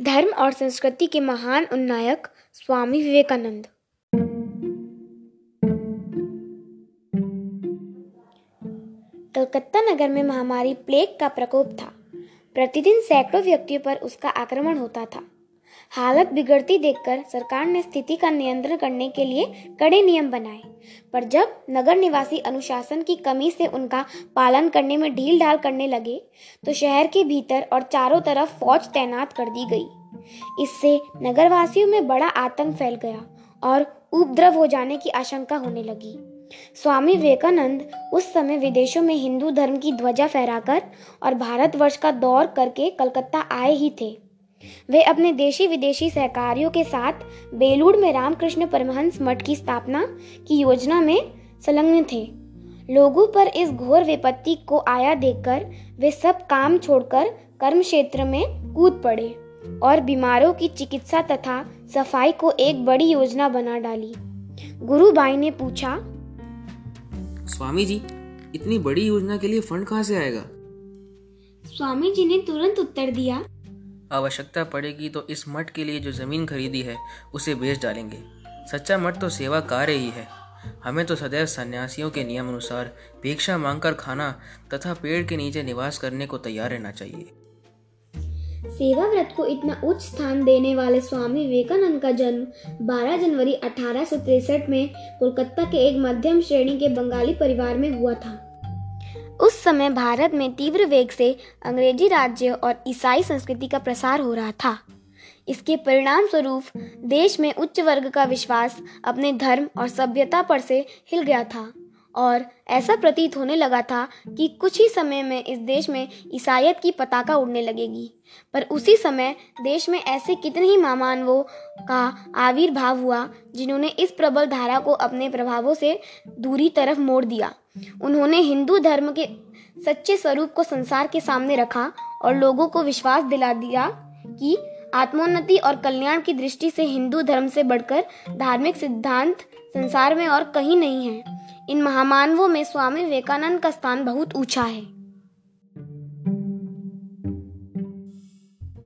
धर्म और संस्कृति के महान उन्नायक स्वामी विवेकानंद। कलकत्ता नगर में महामारी प्लेग का प्रकोप था। प्रतिदिन सैकड़ों व्यक्तियों पर उसका आक्रमण होता था। हालत बिगड़ती देखकर सरकार ने स्थिति का नियंत्रण करने के लिए कड़े नियम बनाए। पर जब नगर निवासी अनुशासन की कमी से उनका पालन करने में ढील ढाल करने लगे तो शहर के भीतर और चारों तरफ़ फौज तैनात कर दी गई। इससे नगरवासियों में बड़ा आतंक फैल गया और उपद्रव हो जाने की आशंका होने लगी। स्वामी विवेकानंद उस समय विदेशों में हिंदू धर्म की ध्वजा फहराकर और भारतवर्ष का दौर करके कलकत्ता आए ही थे। वे अपने देशी विदेशी सहकारियों के साथ बेलूड़ में रामकृष्ण परमहंस मठ की स्थापना की योजना में संलग्न थे। लोगों पर इस घोर विपत्ति को आया देखकर वे सब काम छोड़कर कर्म क्षेत्र में कूद पड़े और बीमारों की चिकित्सा तथा सफ़ाई को एक बड़ी योजना बना डाली। गुरुबाई ने पूछा स्वामी जी इतनी बड़ी योजना के लिए फंड कहाँ से आएगा? स्वामी जी ने तुरंत उत्तर दिया आवश्यकता पड़ेगी तो इस मठ के लिए जो ज़मीन खरीदी है, उसे बेच डालेंगे। सच्चा मठ तो सेवा कार्य ही है। हमें तो सदैव सन्यासियों के नियम अनुसार भिक्षा मांगकर खाना तथा पेड़ के नीचे निवास करने को तैयार रहना चाहिए। सेवा व्रत को इतना उच्च स्थान देने वाले स्वामी विवेकानंद का जन्म 12 जनवरी अठारह में कोलकाता के एक मध्यम श्रेणी के बंगाली परिवार में हुआ था। उस समय भारत में तीव्र वेग से अंग्रेज़ी राज्य और ईसाई संस्कृति का प्रसार हो रहा था। इसके परिणाम स्वरूप देश में उच्च वर्ग का विश्वास अपने धर्म और सभ्यता पर से हिल गया था। और ऐसा प्रतीत होने लगा था कि कुछ ही समय में इस देश में ईसाइत की पताका उड़ने लगेगी। पर उसी समय देश में ऐसे कितने ही महामानवों का आविर्भाव हुआ जिन्होंने इस प्रबल धारा को अपने प्रभावों से दूरी तरफ़ मोड़ दिया। उन्होंने हिंदू धर्म के सच्चे स्वरूप को संसार के सामने रखा और लोगों को विश्वास दिला दिया कि आत्मोन्नति और कल्याण की दृष्टि से हिंदू धर्म से बढ़कर धार्मिक सिद्धांत संसार में और कहीं नहीं है। इन महामानवों में स्वामी विवेकानंद का स्थान बहुत ऊँचा है।